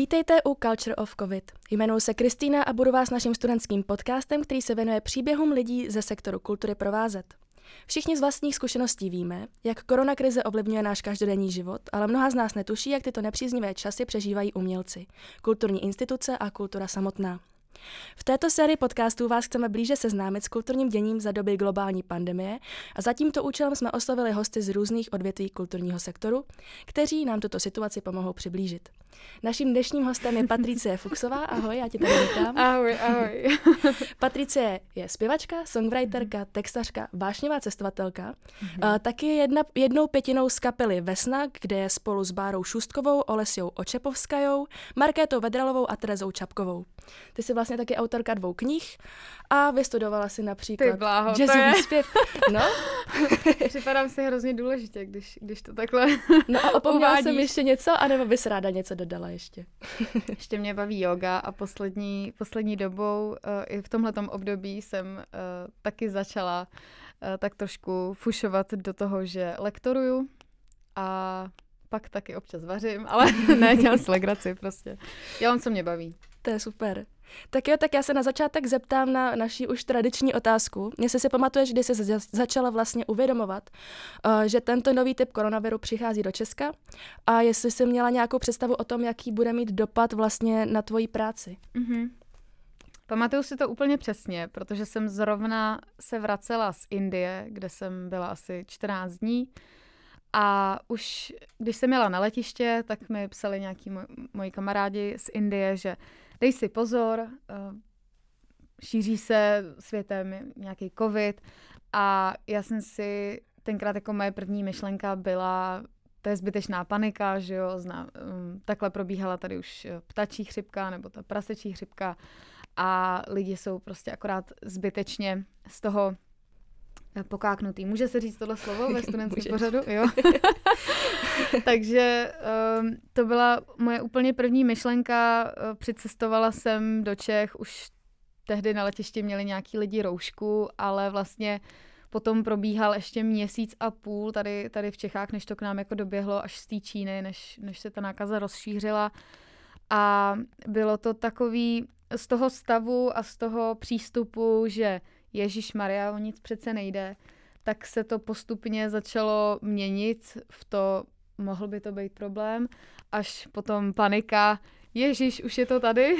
Vítejte u Culture of COVID. Jmenuji se Kristýna a budu vás naším studentským podcastem, který se věnuje příběhům lidí ze sektoru kultury provázet. Všichni z vlastních zkušeností víme, jak koronakrize ovlivňuje náš každodenní život, ale mnoha z nás netuší, jak tyto nepříznivé časy přežívají umělci, kulturní instituce a kultura samotná. V této sérii podcastů vás chceme blíže seznámit s kulturním děním za doby globální pandemie a za tímto účelem jsme oslovili hosty z různých odvětví kulturního sektoru, kteří nám tuto situaci pomohou přiblížit. Naším dnešním hostem je Patricie Fuxová. Ahoj, já tě tady vítám. Ahoj, ahoj. Patricie je zpěvačka, songwriterka, textařka, vášnivá cestovatelka. Mm-hmm. taky je jedna, jednou pětinou z kapely Vesna, kde je spolu s Bárou Šustkovou, Olesjou Očepovskajou, Markétou Vedralovou a Terezou Čapkovou. Ty jsi vlastně taky autorka dvou knih a vystudovala si například Ty bláho, jazzový je... zpěv. No? Připadám si hrozně důležitě, když, když to takhle No a opomněla jsem ještě něco, anebo bys ráda něco dodala ještě? ještě mě baví yoga a poslední, poslední dobou uh, i v tomhletom období jsem uh, taky začala uh, tak trošku fušovat do toho, že lektoruju a pak taky občas vařím, ale ne, dělám si legraci prostě. Dělám, co mě baví. To je super. Tak jo, tak já se na začátek zeptám na naší už tradiční otázku. Jestli si pamatuješ, kdy jsi začala vlastně uvědomovat, uh, že tento nový typ koronaviru přichází do Česka a jestli jsi měla nějakou představu o tom, jaký bude mít dopad vlastně na tvoji práci. Mm-hmm. Pamatuju si to úplně přesně, protože jsem zrovna se vracela z Indie, kde jsem byla asi 14 dní. A už když jsem jela na letiště, tak mi psali nějaký moj, moji kamarádi z Indie, že dej si pozor, uh, šíří se světem nějaký covid. A já jsem si tenkrát jako moje první myšlenka byla, to je zbytečná panika, že jo, zna, um, takhle probíhala tady už eh, ptačí chřipka nebo ta prasečí chřipka. A lidi jsou prostě akorát zbytečně z toho eh, pokáknutý. Může se říct tohle slovo ve studentském pořadu? Jo. Takže um, to byla moje úplně první myšlenka. Eh, přicestovala jsem do Čech, už tehdy na letišti měli nějaký lidi roušku, ale vlastně potom probíhal ještě měsíc a půl tady, tady v Čechách, než to k nám jako doběhlo až z té Číny, než, než se ta nákaza rozšířila. A bylo to takový z toho stavu a z toho přístupu, že Ježíš Maria, o nic přece nejde, tak se to postupně začalo měnit v to, mohl by to být problém, až potom panika, Ježíš, už je to tady.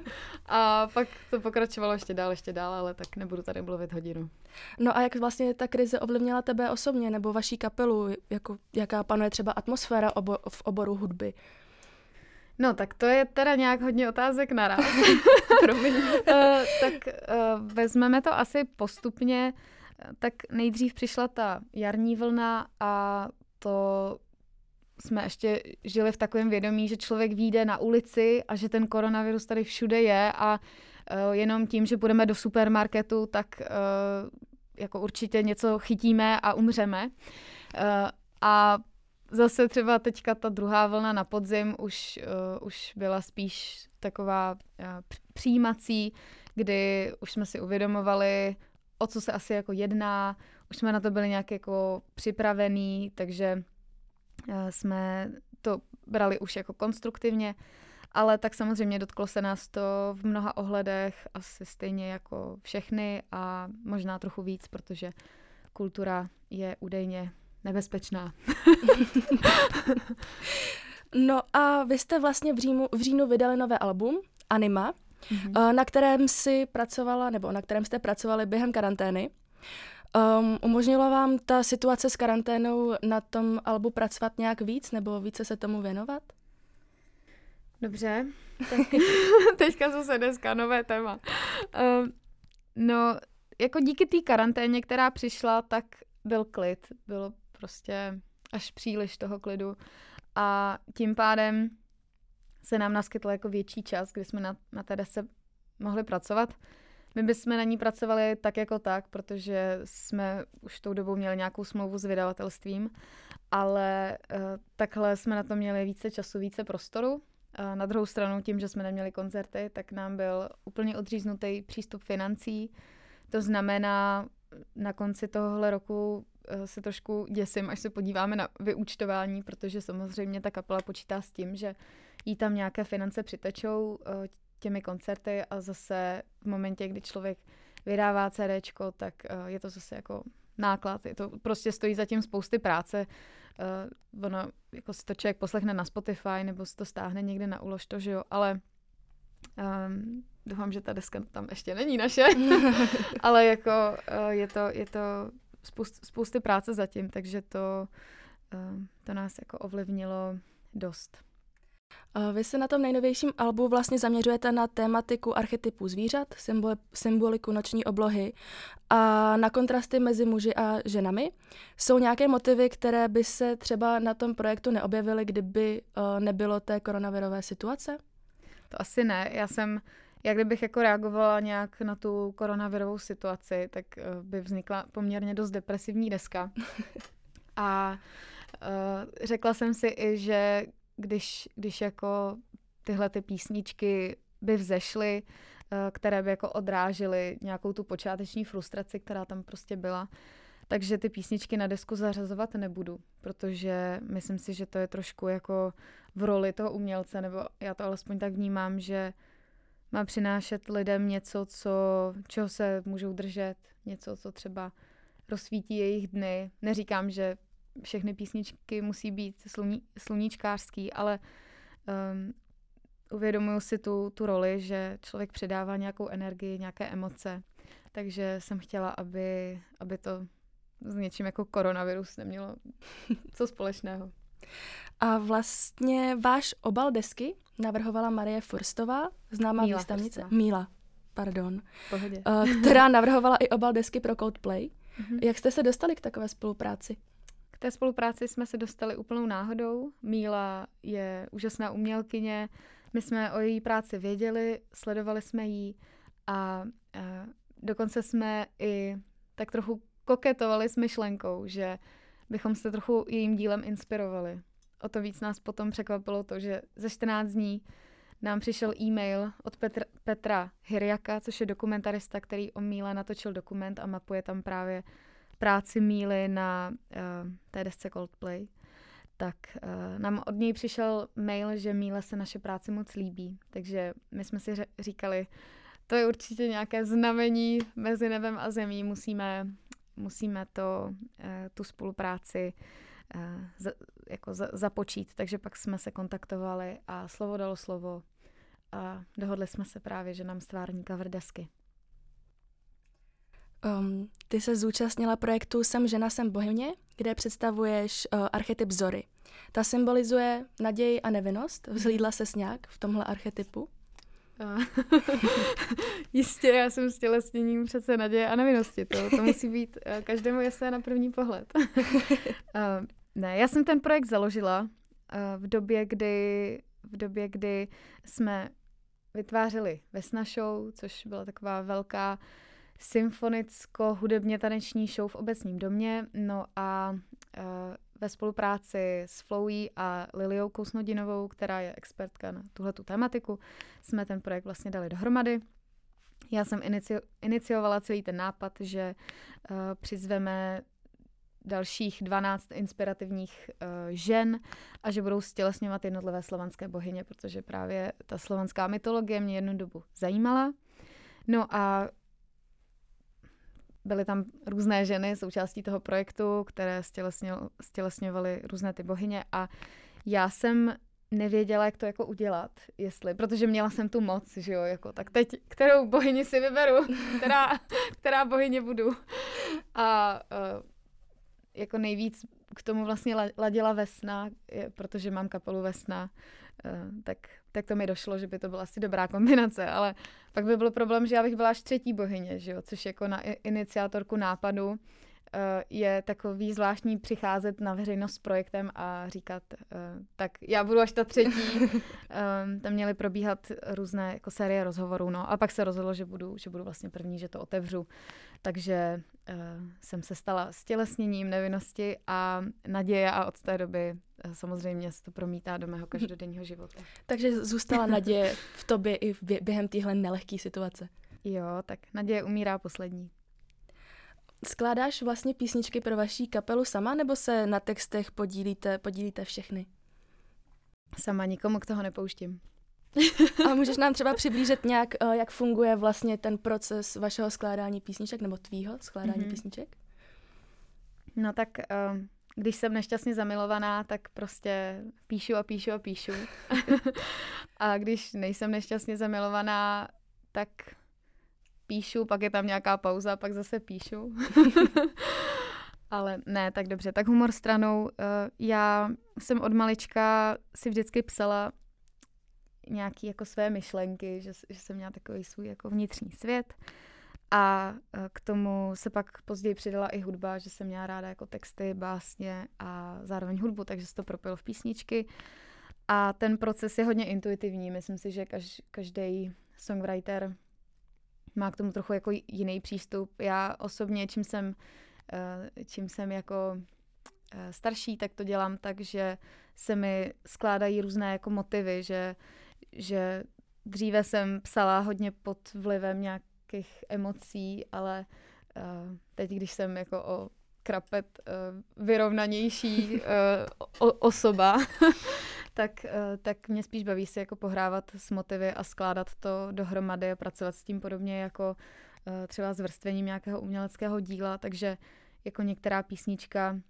a pak to pokračovalo ještě dál, ještě dál, ale tak nebudu tady mluvit hodinu. No a jak vlastně ta krize ovlivnila tebe osobně nebo vaší kapelu? Jako, jaká panuje třeba atmosféra obo- v oboru hudby? No, tak to je teda nějak hodně otázek naraz. Promiň. uh, tak uh, vezmeme to asi postupně. Tak nejdřív přišla ta jarní vlna a to jsme ještě žili v takovém vědomí, že člověk vyjde na ulici a že ten koronavirus tady všude je a uh, jenom tím, že budeme do supermarketu, tak uh, jako určitě něco chytíme a umřeme. Uh, a zase třeba teďka ta druhá vlna na podzim už, uh, už byla spíš taková uh, přijímací, kdy už jsme si uvědomovali, o co se asi jako jedná, už jsme na to byli nějak jako připravení, takže uh, jsme to brali už jako konstruktivně, ale tak samozřejmě dotklo se nás to v mnoha ohledech asi stejně jako všechny a možná trochu víc, protože kultura je údajně nebezpečná. no a vy jste vlastně v, říjnu, v říjnu vydali nové album Anima, mm-hmm. na kterém si pracovala, nebo na kterém jste pracovali během karantény. Um, umožnila vám ta situace s karanténou na tom albu pracovat nějak víc, nebo více se tomu věnovat? Dobře, tak teďka zase dneska nové téma. Um, no, jako díky té karanténě, která přišla, tak byl klid. Bylo prostě až příliš toho klidu. A tím pádem se nám naskytl jako větší čas, kdy jsme na, na té desce mohli pracovat. My bychom na ní pracovali tak jako tak, protože jsme už tou dobou měli nějakou smlouvu s vydavatelstvím, ale uh, takhle jsme na to měli více času, více prostoru. Uh, na druhou stranu, tím, že jsme neměli koncerty, tak nám byl úplně odříznutý přístup financí. To znamená, na konci tohohle roku Eh, se trošku děsím, až se podíváme na vyúčtování, protože samozřejmě ta kapela počítá s tím, že jí tam nějaké finance přitečou uh, těmi koncerty a zase v momentě, kdy člověk vydává CDčko, tak uh, je to zase jako náklad, je to prostě stojí zatím spousty práce. Uh, ono, jako si to člověk poslechne na Spotify nebo si to stáhne někde na ulož to, že jo, ale um, doufám, že ta deska tam ještě není naše, ale jako uh, je to, je to spoust, spousty práce zatím, takže to, uh, to nás jako ovlivnilo dost. Vy se na tom nejnovějším albu vlastně zaměřujete na tématiku archetypů zvířat, symbol, symboliku noční oblohy a na kontrasty mezi muži a ženami. Jsou nějaké motivy, které by se třeba na tom projektu neobjevily, kdyby uh, nebylo té koronavirové situace? To asi ne. Já jsem, jak kdybych jako reagovala nějak na tu koronavirovou situaci, tak uh, by vznikla poměrně dost depresivní deska. a uh, řekla jsem si i, že když, když jako tyhle ty písničky by vzešly, eh, které by jako odrážely nějakou tu počáteční frustraci, která tam prostě byla, takže ty písničky na desku zařazovat nebudu, protože myslím si, že to je trošku jako v roli toho umělce, nebo já to alespoň tak vnímám, že má přinášet lidem něco, co, čeho se můžou držet, něco, co třeba rozsvítí jejich dny. Neříkám, že všechny písničky musí být sluní, sluníčkářský, ale um, uvědomuju si tu, tu roli, že člověk předává nějakou energii, nějaké emoce. Takže jsem chtěla, aby, aby to s něčím jako koronavirus nemělo co společného. A vlastně váš obal desky navrhovala Marie Furstová, známá Míla výstavnice. Furstová. Míla, pardon. Pohodě. Uh, která navrhovala i obal desky pro Coldplay. Mm-hmm. Jak jste se dostali k takové spolupráci? té spolupráci jsme se dostali úplnou náhodou. Míla je úžasná umělkyně, my jsme o její práci věděli, sledovali jsme ji a, a dokonce jsme i tak trochu koketovali s myšlenkou, že bychom se trochu jejím dílem inspirovali. O to víc nás potom překvapilo to, že ze 14 dní nám přišel e-mail od Petr, Petra Hyriaka, což je dokumentarista, který o Míle natočil dokument a mapuje tam právě práci Míly na uh, té desce Coldplay, tak uh, nám od něj přišel mail, že Míle se naše práci moc líbí. Takže my jsme si říkali, to je určitě nějaké znamení mezi nebem a zemí, musíme, musíme to, uh, tu spolupráci uh, za, jako za, započít. Takže pak jsme se kontaktovali a slovo dalo slovo a dohodli jsme se právě, že nám stvární cover desky. Um, ty se zúčastnila projektu Jsem žena, jsem bohyně, kde představuješ uh, archetyp Zory. Ta symbolizuje naději a nevinnost. Vzhlídla se nějak v tomhle archetypu? Jistě, já jsem s tělesněním přece naděje a nevinnosti. To, to musí být uh, každému jasné na první pohled. uh, ne, já jsem ten projekt založila v době, kdy v době, kdy jsme vytvářeli Vesna Show, což byla taková velká symfonicko-hudebně taneční show v obecním domě. No a ve spolupráci s Flowey a Liliou Kousnodinovou, která je expertka na tuhle tématiku, jsme ten projekt vlastně dali dohromady. Já jsem inicio, iniciovala celý ten nápad, že uh, přizveme dalších 12 inspirativních uh, žen a že budou stělesňovat jednotlivé slovanské bohyně, protože právě ta slovanská mytologie mě jednu dobu zajímala. No a byly tam různé ženy součástí toho projektu, které stělesňovaly různé ty bohyně a já jsem nevěděla, jak to jako udělat, jestli, protože měla jsem tu moc, že jo, jako, tak teď, kterou bohyni si vyberu, která, která bohyně budu. A uh, jako nejvíc k tomu vlastně ladila Vesna, protože mám kapelu Vesna, uh, tak tak to mi došlo, že by to byla asi dobrá kombinace, ale pak by byl problém, že já bych byla až třetí bohyně, že jo? což jako na iniciátorku nápadu eh, je takový zvláštní přicházet na veřejnost s projektem a říkat, eh, tak já budu až ta třetí. Tam měly probíhat různé jako série rozhovorů, no a pak se rozhodlo, že budu, že budu vlastně první, že to otevřu. Takže uh, jsem se stala stělesněním nevinnosti a naděje a od té doby samozřejmě se to promítá do mého každodenního života. Takže zůstala naděje v tobě i během téhle nelehké situace. Jo, tak naděje umírá poslední. Skládáš vlastně písničky pro vaší kapelu sama, nebo se na textech podílíte, podílíte všechny? sama nikomu k toho nepouštím. A můžeš nám třeba přiblížit nějak, eh, jak funguje vlastně ten proces vašeho skládání písniček nebo tvýho skládání mm-hmm. písniček? No tak uh, když jsem nešťastně zamilovaná, tak prostě píšu a píšu a píšu. a když nejsem nešťastně zamilovaná, tak píšu, pak je tam nějaká pauza, pak zase píšu. Ale ne, tak dobře. Tak humor stranou. Eh, já jsem od malička si vždycky psala nějaký jako své myšlenky, že, že jsem měla takový svůj jako vnitřní svět. A eh, k tomu se pak později přidala i hudba, že jsem měla ráda jako texty, básně a zároveň hudbu, takže se to propilo v písničky. A ten proces je hodně intuitivní. Myslím si, že každý songwriter má k tomu trochu jako jiný přístup. Já osobně, čím jsem, eh, čím jsem jako eh, starší, tak to dělám tak, že se mi skládají různé jako motivy, že, že dříve jsem psala hodně pod vlivem nějakých emocí, ale eh, teď, když jsem jako o krapet vyrovnanější osoba, tak, eh, tak mě spíš baví se jako pohrávat s motivy a skládat to dohromady a pracovat s tím podobně jako eh, třeba s vrstvením nějakého uměleckého díla, takže jako některá písnička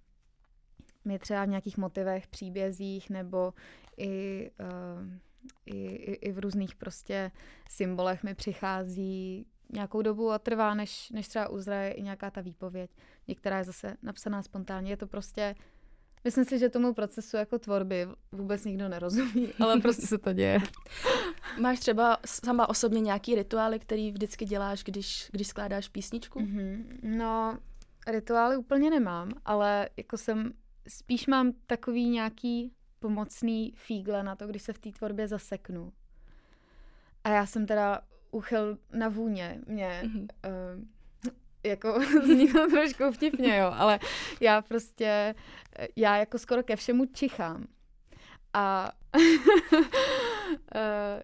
mi třeba v nějakých motivech, příbězích nebo i, uh, i, i, i v různých prostě symbolech mi přichází nějakou dobu a trvá, než, než třeba uzraje i nějaká ta výpověď. Některá je zase napsaná spontánně. Je to prostě Myslím si, že tomu procesu jako tvorby vůbec nikdo nerozumí, ale prostě se to děje. Máš třeba sama osobně nějaký rituály, který vždycky děláš, když, když skládáš písničku? Mm-hmm. No, rituály úplně nemám, ale jako jsem, spíš mám takový nějaký pomocný fígle na to, když se v té tvorbě zaseknu. A já jsem teda uchyl na vůně. Mě mm-hmm. uh, jako zní to trošku vtipně, jo, ale já prostě, já jako skoro ke všemu čichám. A eh,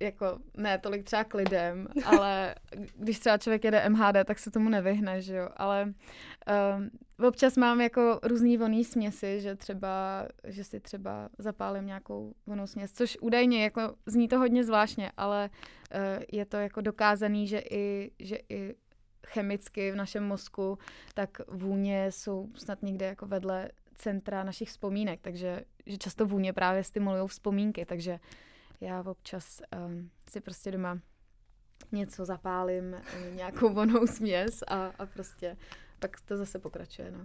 jako ne tolik třeba k lidem, ale když třeba člověk jede MHD, tak se tomu nevyhne, že jo, ale um, občas mám jako různý voný směsi, že třeba, že si třeba zapálím nějakou vonou směs, což údajně jako zní to hodně zvláštně, ale uh, je to jako dokázaný, že i, že i chemicky v našem mozku, tak vůně jsou snad někde jako vedle centra našich vzpomínek, takže že často vůně právě stimulují vzpomínky, takže já občas um, si prostě doma něco zapálím, eh, nějakou vonou směs a, a prostě pak to zase pokračuje. No.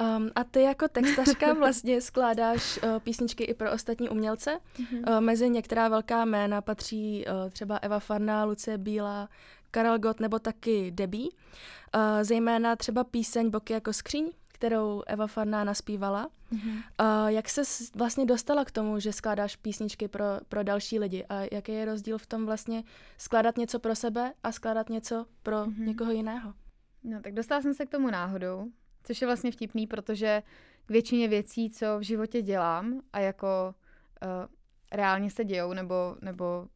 Um, a ty jako textařka vlastně skládáš uh, písničky i pro ostatní umělce. Mm-hmm. Uh, mezi některá velká jména patří uh, třeba Eva Farná, Lucie Bílá, Karel Gott nebo taky Debbie. Uh, zejména třeba píseň Boky jako skříň, kterou Eva Farná naspívala. Mm-hmm. Uh, jak se vlastně dostala k tomu, že skládáš písničky pro, pro další lidi a jaký je rozdíl v tom vlastně skládat něco pro sebe a skládat něco pro mm-hmm. někoho jiného? No tak dostala jsem se k tomu náhodou, což je vlastně vtipný, protože k většině věcí, co v životě dělám a jako uh, reálně se dějou, nebo, nebo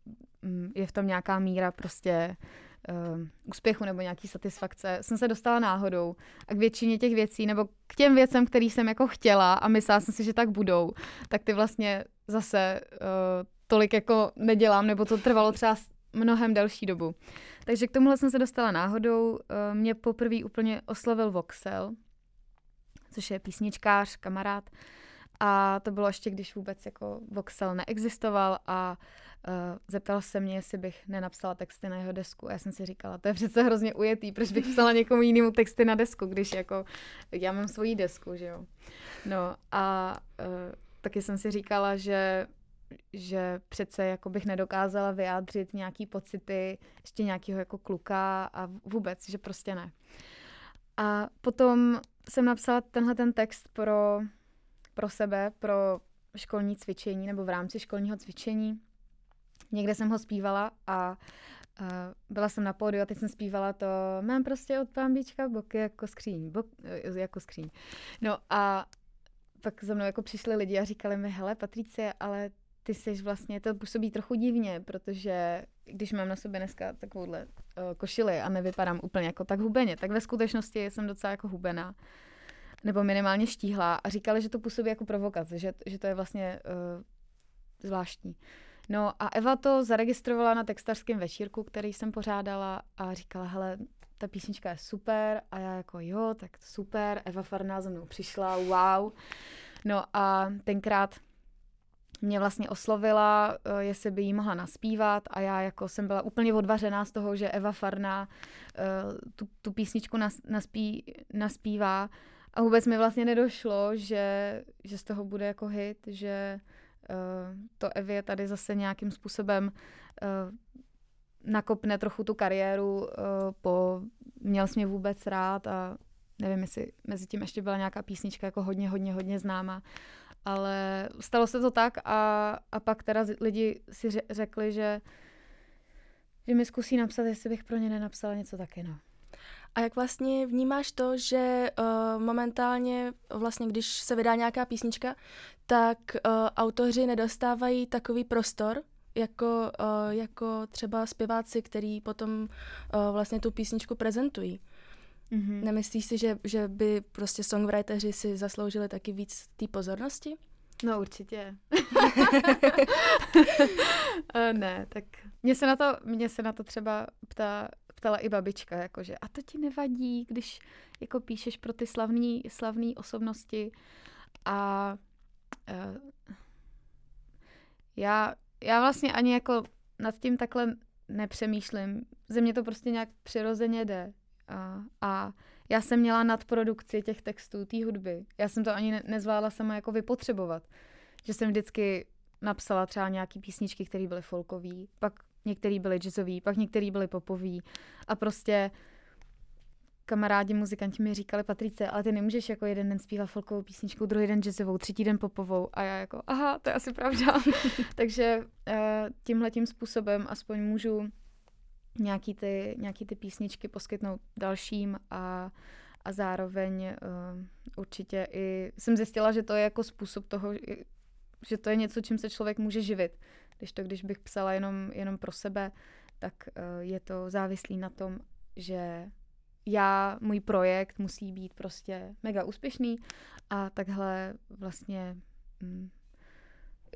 um, je v tom nějaká míra prostě uh, úspěchu nebo nějaký satisfakce, jsem se dostala náhodou a k většině těch věcí, nebo k těm věcem, který jsem jako chtěla a myslela jsem si, že tak budou, tak ty vlastně zase uh, tolik jako nedělám, nebo to trvalo třeba mnohem delší dobu. Takže k tomuhle jsem se dostala náhodou. Uh, mě poprvé úplně oslovil Voxel, což je písničkář, kamarád. A to bylo ještě, když vůbec jako Voxel neexistoval a uh, zeptal se mě, jestli bych nenapsala texty na jeho desku. A já jsem si říkala, to je přece hrozně ujetý, proč bych psala někomu jinému texty na desku, když jako já mám svoji desku, že jo. No a uh, taky jsem si říkala, že že přece jako bych nedokázala vyjádřit nějaký pocity ještě nějakého jako kluka a vůbec, že prostě ne. A potom jsem napsala tenhle ten text pro, pro sebe, pro školní cvičení nebo v rámci školního cvičení. Někde jsem ho zpívala a uh, byla jsem na pódiu a teď jsem zpívala to mám prostě od pámbička boky jako skříň, bok, eh, jako skříň. No a pak za mnou jako přišli lidi a říkali mi, hele Patricie, ale ty jsi vlastně, to působí trochu divně, protože když mám na sobě dneska takovouhle uh, košili a nevypadám úplně jako tak hubeně, tak ve skutečnosti jsem docela jako hubená nebo minimálně štíhlá a říkali, že to působí jako provokace, že, že to je vlastně uh, zvláštní. No a Eva to zaregistrovala na textařském večírku, který jsem pořádala a říkala, hele, ta písnička je super a já jako jo, tak super, Eva Farná za mnou přišla, wow. No a tenkrát mě vlastně oslovila, eh, jestli by jí mohla naspívat a já jako jsem byla úplně odvařená z toho, že Eva Farná eh, tu, tu písničku nas, naspí, naspívá a vůbec mi vlastně nedošlo, že, že z toho bude jako hit, že uh, to Evě tady zase nějakým způsobem uh, nakopne trochu tu kariéru uh, po Měl jsi mě vůbec rád a nevím, jestli mezi tím ještě byla nějaká písnička jako hodně, hodně, hodně známá. Ale stalo se to tak a, a pak teda lidi si řekli, že, že mi zkusí napsat, jestli bych pro ně nenapsala něco taky, no. A jak vlastně vnímáš to, že uh, momentálně vlastně, když se vydá nějaká písnička, tak uh, autoři nedostávají takový prostor, jako, uh, jako třeba zpěváci, který potom uh, vlastně tu písničku prezentují. Mm-hmm. Nemyslíš si, že, že by prostě songwriteri si zasloužili taky víc té pozornosti? No určitě. ne, tak mě se na to, mě se na to třeba ptá, ptala i babička, jakože a to ti nevadí, když jako píšeš pro ty slavný, slavný osobnosti a uh, já, já vlastně ani jako nad tím takhle nepřemýšlím. Ze mě to prostě nějak přirozeně jde. A, a já jsem měla nadprodukci těch textů, té hudby. Já jsem to ani ne- nezvládla sama jako vypotřebovat. Že jsem vždycky napsala třeba nějaký písničky, které byly folkový, pak některý byly jazzový, pak některý byly popový a prostě kamarádi muzikanti mi říkali, Patrice, ale ty nemůžeš jako jeden den zpívat folkovou písničku, druhý den jazzovou, třetí den popovou a já jako, aha, to je asi pravda. Takže uh, tímhle tím způsobem aspoň můžu nějaký ty, nějaký ty písničky poskytnout dalším a, a zároveň uh, určitě i jsem zjistila, že to je jako způsob toho, že to je něco, čím se člověk může živit. Když to, když bych psala jenom, jenom pro sebe, tak uh, je to závislý na tom, že já, můj projekt musí být prostě mega úspěšný a takhle vlastně mm,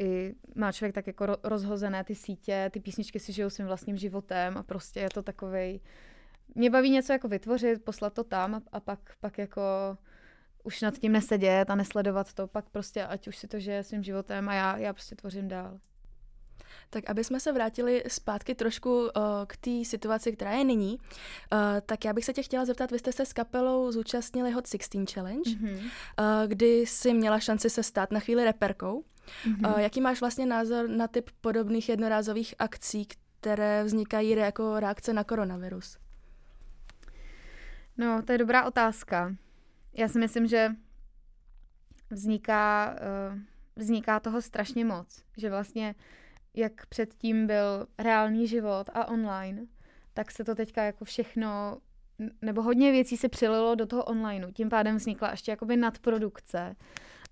i má člověk tak jako rozhozené ty sítě, ty písničky si žijou svým vlastním životem a prostě je to takovej, mě baví něco jako vytvořit, poslat to tam a, a pak, pak jako už nad tím nesedět a nesledovat to, pak prostě ať už si to žije svým životem a já, já prostě tvořím dál. Tak aby jsme se vrátili zpátky trošku uh, k té situaci, která je nyní, uh, tak já bych se tě chtěla zeptat, vy jste se s kapelou zúčastnili Hot 16 Challenge, mm-hmm. uh, kdy jsi měla šanci se stát na chvíli reperkou. Mm-hmm. Uh, jaký máš vlastně názor na typ podobných jednorázových akcí, které vznikají jako reakce na koronavirus? No, to je dobrá otázka. Já si myslím, že vzniká, uh, vzniká toho strašně moc. Že vlastně jak předtím byl reálný život a online, tak se to teďka jako všechno, nebo hodně věcí se přililo do toho onlineu. Tím pádem vznikla ještě jakoby nadprodukce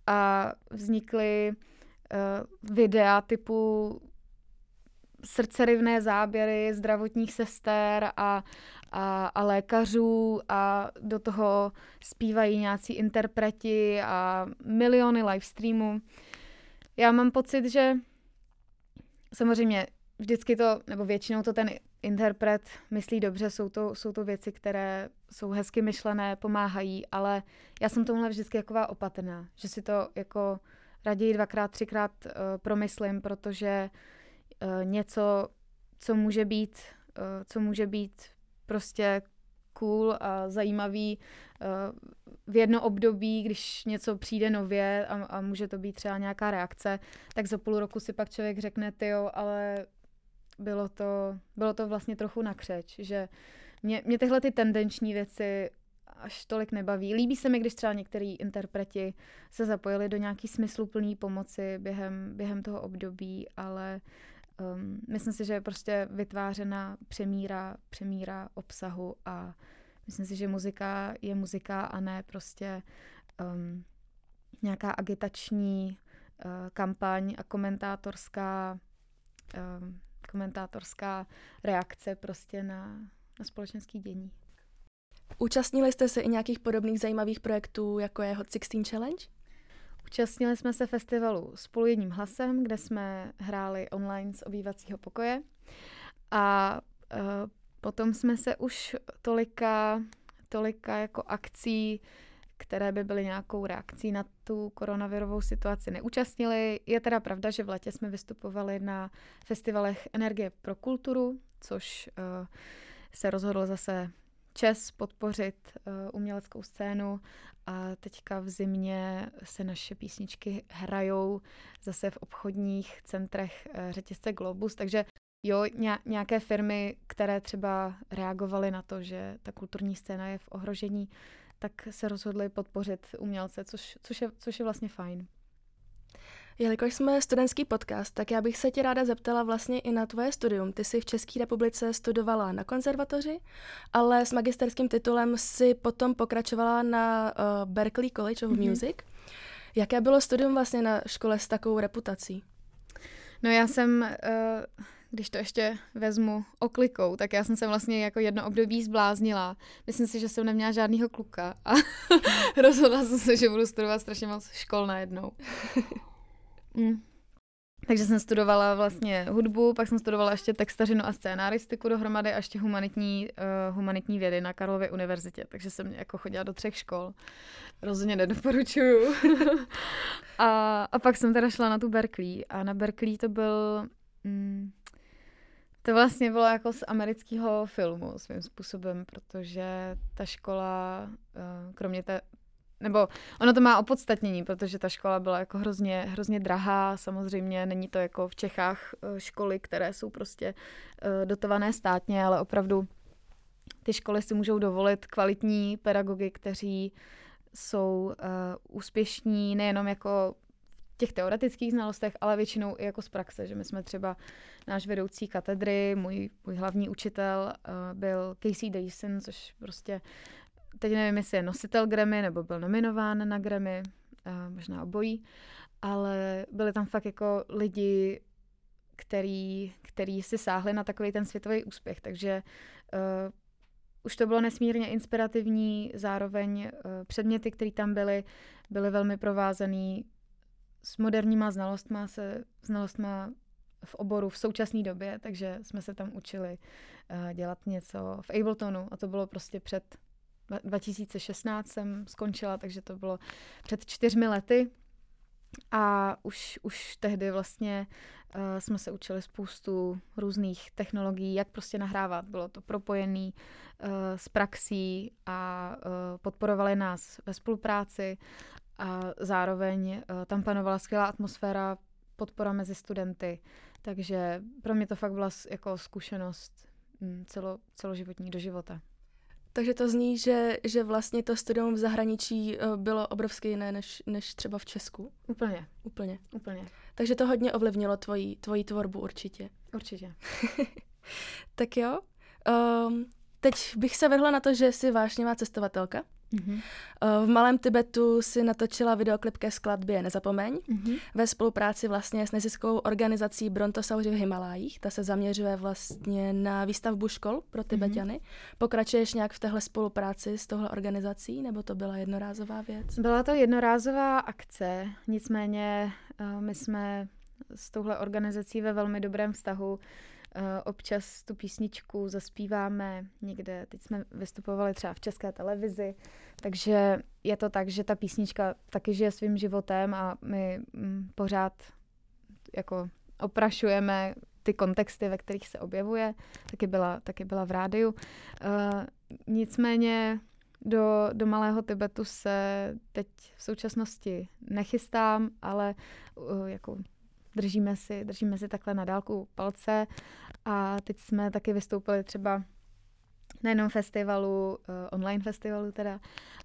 a vznikly uh, videa typu srdcerivné záběry zdravotních sester a, a, a lékařů a do toho zpívají nějací interpreti a miliony livestreamů. Já mám pocit, že samozřejmě vždycky to, nebo většinou to ten interpret myslí dobře, jsou to, jsou to věci, které jsou hezky myšlené, pomáhají, ale já jsem tomuhle vždycky jaková opatrná, že si to jako raději dvakrát, třikrát uh, promyslím, protože uh, něco, co může být, uh, co může být prostě cool a zajímavý uh, v jedno období, když něco přijde nově a, a může to být třeba nějaká reakce, tak za půl roku si pak člověk řekne, ty jo, ale bylo to, bylo to vlastně trochu nakřeč, že mě, mě tyhle ty tendenční věci až tolik nebaví. Líbí se mi, když třeba některý interpreti se zapojili do nějaký smysluplný pomoci během, během toho období, ale um, myslím si, že je prostě vytvářena přemíra, přemíra obsahu a Myslím si, že muzika je muzika a ne prostě um, nějaká agitační uh, kampaň a komentátorská um, komentátorská reakce prostě na, na společenský dění. Účastnili jste se i nějakých podobných zajímavých projektů, jako je Hot 16 Challenge? Účastnili jsme se festivalu spolu jedním hlasem, kde jsme hráli online z obývacího pokoje. A uh, potom jsme se už tolika, tolika jako akcí, které by byly nějakou reakcí na tu koronavirovou situaci, neúčastnili. Je teda pravda, že v letě jsme vystupovali na festivalech Energie pro kulturu, což uh, se rozhodl zase čes podpořit uh, uměleckou scénu a teďka v zimě se naše písničky hrajou zase v obchodních centrech uh, řetězce Globus, takže jo, nějaké firmy, které třeba reagovaly na to, že ta kulturní scéna je v ohrožení, tak se rozhodli podpořit umělce, což, což, je, což je vlastně fajn. Jelikož jsme studentský podcast, tak já bych se tě ráda zeptala vlastně i na tvoje studium. Ty jsi v České republice studovala na konzervatoři, ale s magisterským titulem si potom pokračovala na uh, Berklee College of mm-hmm. Music. Jaké bylo studium vlastně na škole s takovou reputací? No já jsem, uh, když to ještě vezmu oklikou, tak já jsem se vlastně jako jedno období zbláznila. Myslím si, že jsem neměla žádného kluka a rozhodla jsem se, že budu studovat strašně moc škol najednou. Mm. Takže jsem studovala vlastně hudbu, pak jsem studovala ještě textařinu a scénáristiku dohromady a ještě humanitní, uh, humanitní vědy na Karlově univerzitě. Takže jsem jako chodila do třech škol. Rozhodně nedoporučuju. a, a pak jsem teda šla na tu Berkeley. A na Berkeley to byl... Mm, to vlastně bylo jako z amerického filmu svým způsobem, protože ta škola, uh, kromě té, nebo ono to má opodstatnění, protože ta škola byla jako hrozně, hrozně drahá, samozřejmě není to jako v Čechách eh, školy, které jsou prostě uh, dotované státně, ale opravdu ty školy si můžou dovolit kvalitní pedagogy, kteří jsou uh, úspěšní nejenom jako v těch teoretických znalostech, ale většinou i jako z praxe, že my jsme třeba náš vedoucí katedry, můj, můj hlavní učitel uh, byl Casey Dyson, což prostě teď nevím, jestli je nositel Grammy, nebo byl nominován na Grammy, uh, možná obojí, ale byli tam fakt jako lidi, který, který si sáhli na takový ten světový úspěch, takže uh, už to bylo nesmírně inspirativní, zároveň uh, předměty, které tam byly, byly velmi provázaný s moderníma znalostma, se znalostma v oboru v současné době, takže jsme se tam učili uh, dělat něco v Abletonu a to bylo prostě před 2016 jsem skončila, takže to bylo před čtyřmi lety. A už, už tehdy vlastně uh, jsme se učili spoustu různých technologií, jak prostě nahrávat. Bylo to propojené uh, s praxí a uh, podporovali nás ve spolupráci a zároveň uh, tam panovala skvělá atmosféra, podpora mezi studenty. Takže pro mě to fakt byla jako zkušenost mm, celo, celoživotní do života. Takže to zní, že, že vlastně to studium v zahraničí eh, bylo obrovské jiné než, než třeba v Česku. Úplně. Úplně. Úplně. Takže to hodně ovlivnilo tvoji, tvoji tvorbu určitě. Určitě. tak jo. Um, teď bych se vrhla na to, že jsi vášnivá cestovatelka. Mm-hmm. V Malém Tibetu si natočila videoklip ke skladbě Nezapomeň mm-hmm. ve spolupráci vlastně s neziskovou organizací Brontosauři v Himalájích. Ta se zaměřuje vlastně na výstavbu škol pro. Tibetany. Mm-hmm. Pokračuješ nějak v téhle spolupráci s touhle organizací, nebo to byla jednorázová věc? Byla to jednorázová akce, nicméně uh, my jsme s touhle organizací ve velmi dobrém vztahu. Eh, občas tu písničku zaspíváme někde, teď jsme vystupovali třeba v české televizi, takže je to tak, že ta písnička taky žije svým životem a my mm, pořád jako oprašujeme ty kontexty, ve kterých se objevuje, taky byla, taky byla v rádiu. Uh, nicméně do, do Malého Tibetu se teď v současnosti nechystám, ale uh, jako držíme si, držíme si takhle na dálku palce. A teď jsme taky vystoupili třeba na jednom festivalu, uh, online festivalu teda,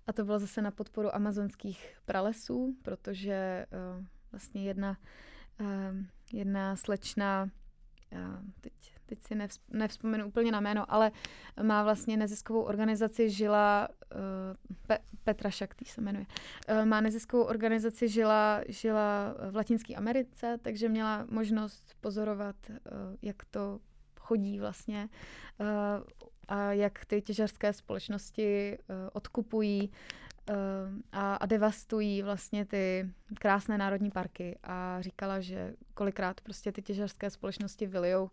a to bylo zase na podporu amazonských pralesů, protože uh, vlastně jedna, uh, jedna slečna, teď teď si nevz, nevzpomenu úplně na jméno, ale má vlastně neziskovou organizaci Žila, uh, Pe, Petra Šaktý se jmenuje, uh, má neziskovou organizaci Žila, žila v Latinské Americe, takže měla možnost pozorovat, uh, jak to chodí vlastně a jak ty těžařské společnosti odkupují a, a devastují vlastně ty krásné národní parky a říkala, že kolikrát prostě ty těžařské společnosti vylijou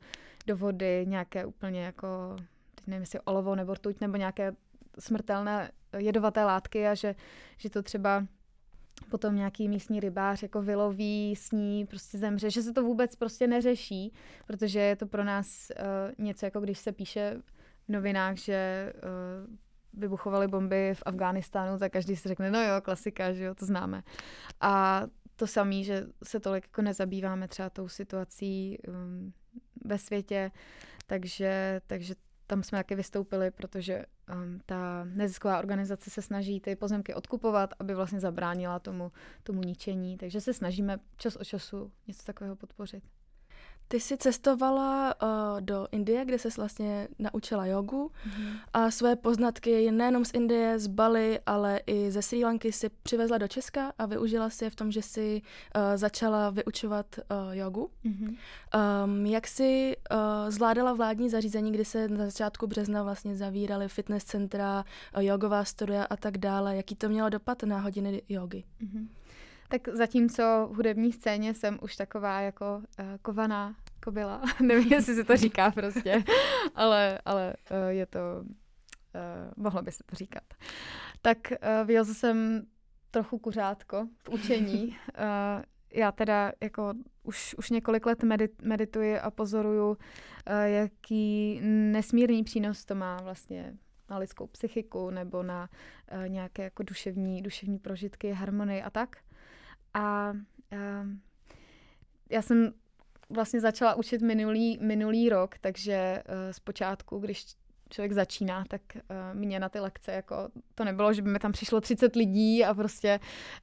do vody nějaké úplně jako, teď nevím jestli olovo nebo rtuť nebo nějaké smrtelné jedovaté látky a že, že to třeba potom nějaký místní rybář jako vyloví, sní, prostě zemře, že se to vůbec prostě neřeší, protože je to pro nás uh, něco jako když se píše v novinách, že uh, vybuchovaly bomby v Afghánistánu, tak každý si řekne, no jo, klasika, že jo, to známe. A to samé, že se tolik jako nezabýváme třeba tou situací um, ve světě, takže, takže tam jsme taky vystoupili, protože um, ta nezisková organizace se snaží ty pozemky odkupovat, aby vlastně zabránila tomu, tomu ničení. Takže se snažíme čas od času něco takového podpořit. Ty jsi cestovala uh, do Indie, kde jsi vlastně naučila jogu mm-hmm. a své poznatky nejenom z Indie, z Bali, ale i ze Sri Lanky si přivezla do Česka a využila si je v tom, že jsi uh, začala vyučovat uh, jogu. Mm-hmm. Um, jak jsi uh, zvládala vládní zařízení, kdy se na začátku března vlastně zavíraly fitness centra, uh, jogová studia a tak dále? Jaký to mělo dopad na hodiny jogy? Mm-hmm. Tak zatímco v hudební scéně jsem už taková jako uh, kovaná kobila, nevím, jestli se to říká prostě, ale, ale uh, je to, uh, mohlo by se to říkat. Tak uh, vylezl jsem trochu kuřátko v učení. Uh, já teda jako už, už několik let medit, medituji a pozoruju, uh, jaký nesmírný přínos to má vlastně na lidskou psychiku nebo na uh, nějaké jako duševní, duševní prožitky, harmonii a tak. A uh, já jsem vlastně začala učit minulý, minulý rok, takže uh, zpočátku, když člověk začíná, tak uh, mě na ty lekce jako to nebylo, že by mi tam přišlo 30 lidí a prostě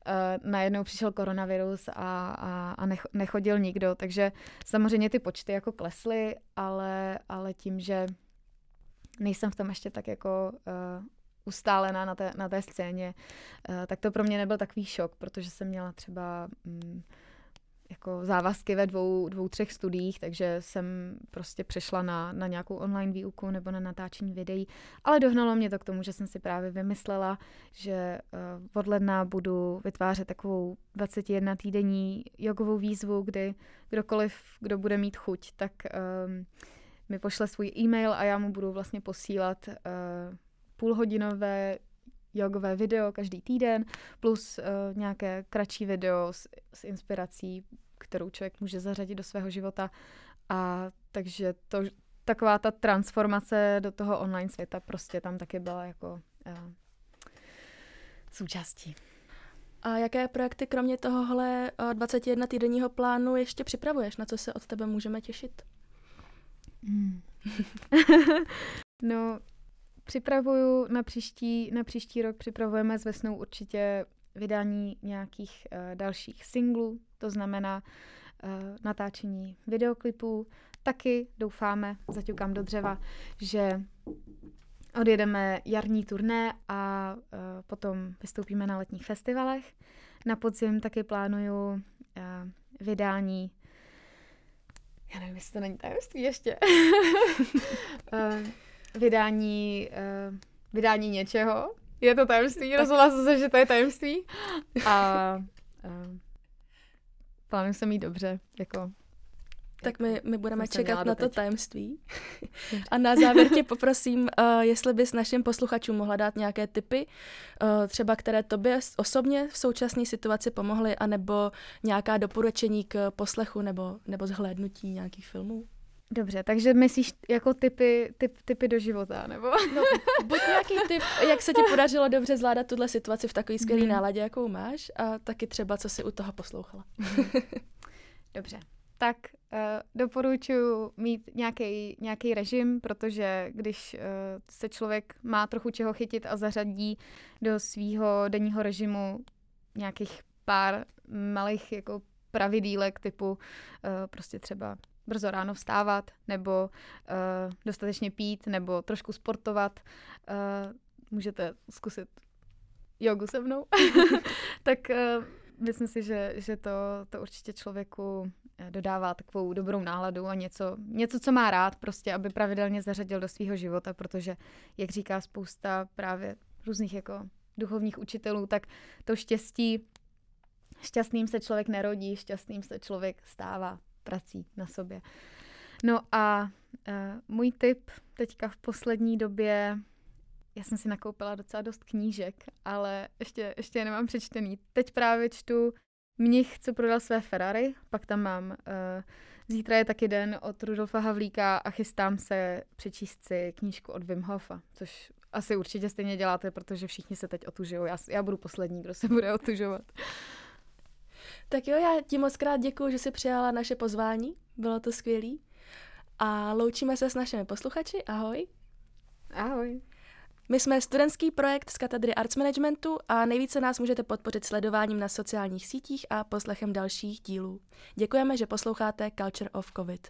uh, najednou přišel koronavirus a, a, a nech, nechodil nikdo, takže samozřejmě ty počty jako klesly, ale, ale tím, že nejsem v tom ještě tak jako uh, ustálená na té, na té scéně, uh, tak to pro mě nebyl takový šok, protože jsem měla třeba um, jako závazky ve dvou, dvou, třech studiích, takže jsem prostě přešla na, na nějakou online výuku nebo na natáčení videí, ale dohnalo mě to k tomu, že jsem si právě vymyslela, že uh, od ledna budu vytvářet takovou 21 týdenní jogovou výzvu, kdy kdokoliv, kdo bude mít chuť, tak um, mi pošle svůj e-mail a já mu budu vlastně posílat uh, půlhodinové jogové video každý týden, plus uh, nějaké kratší video s, s inspirací, kterou člověk může zařadit do svého života. A takže to, taková ta transformace do toho online světa prostě tam taky byla jako uh, součástí. A jaké projekty kromě tohohle 21 eh, týdenního plánu ještě připravuješ? Na co se od tebe můžeme těšit? Hmm. no, Připravuju na příští, na příští rok, připravujeme s Vesnou určitě vydání nějakých uh, dalších singlů, to znamená uh, natáčení videoklipů. Taky doufáme, zaťukám do dřeva, že odjedeme jarní turné a uh, potom vystoupíme na letních festivalech. Na podzim taky plánuju uh, vydání já nevím, jestli to není tajemství ještě. uh, vydání, uh, vydání něčeho. Je to tajemství, rozhodla jsem se, že to je tajemství. A uh, plánuju se mít dobře, jako tak my, my budeme čekat na to tajemství. A na závěr tě poprosím, uh, jestli bys našim posluchačům mohla dát nějaké tipy, uh, třeba které tobě osobně v současné situaci pomohly, anebo nějaká doporučení k poslechu nebo, nebo zhlédnutí nějakých filmů? Dobře, takže myslíš jako typy, typ, typy do života, nebo? No, buď nějaký typ, jak se ti podařilo dobře zvládat tuhle situaci v takové skvělé hmm. náladě, jakou máš, a taky třeba, co si u toho poslouchala. Dobře, tak uh, doporučuji mít nějaký režim, protože když uh, se člověk má trochu čeho chytit a zařadí do svého denního režimu nějakých pár malých jako pravidílek typu uh, prostě třeba brzo ráno vstávat, nebo uh, dostatečně pít, nebo trošku sportovat. Uh, můžete zkusit jogu se mnou. tak uh, myslím si, že, že to, to určitě člověku dodává takovou dobrou náladu a něco, něco, co má rád, prostě, aby pravidelně zařadil do svého života, protože, jak říká spousta právě různých jako duchovních učitelů, tak to štěstí, šťastným se člověk nerodí, šťastným se člověk stává prací na sobě. No a uh, můj tip teďka v poslední době, já jsem si nakoupila docela dost knížek, ale ještě, ještě je nemám přečtený. Teď právě čtu Mnich, co prodal své Ferrari, pak tam mám uh, Zítra je taky den od Rudolfa Havlíka a chystám se přečíst si knížku od Wim Hofa, což asi určitě stejně děláte, protože všichni se teď otužují. Já, já budu poslední, kdo se bude otužovat. Tak jo, já ti moc krát děkuji, že jsi přijala naše pozvání. Bylo to skvělé. A loučíme se s našimi posluchači. Ahoj. Ahoj. My jsme studentský projekt z katedry Arts Managementu a nejvíce nás můžete podpořit sledováním na sociálních sítích a poslechem dalších dílů. Děkujeme, že posloucháte Culture of COVID.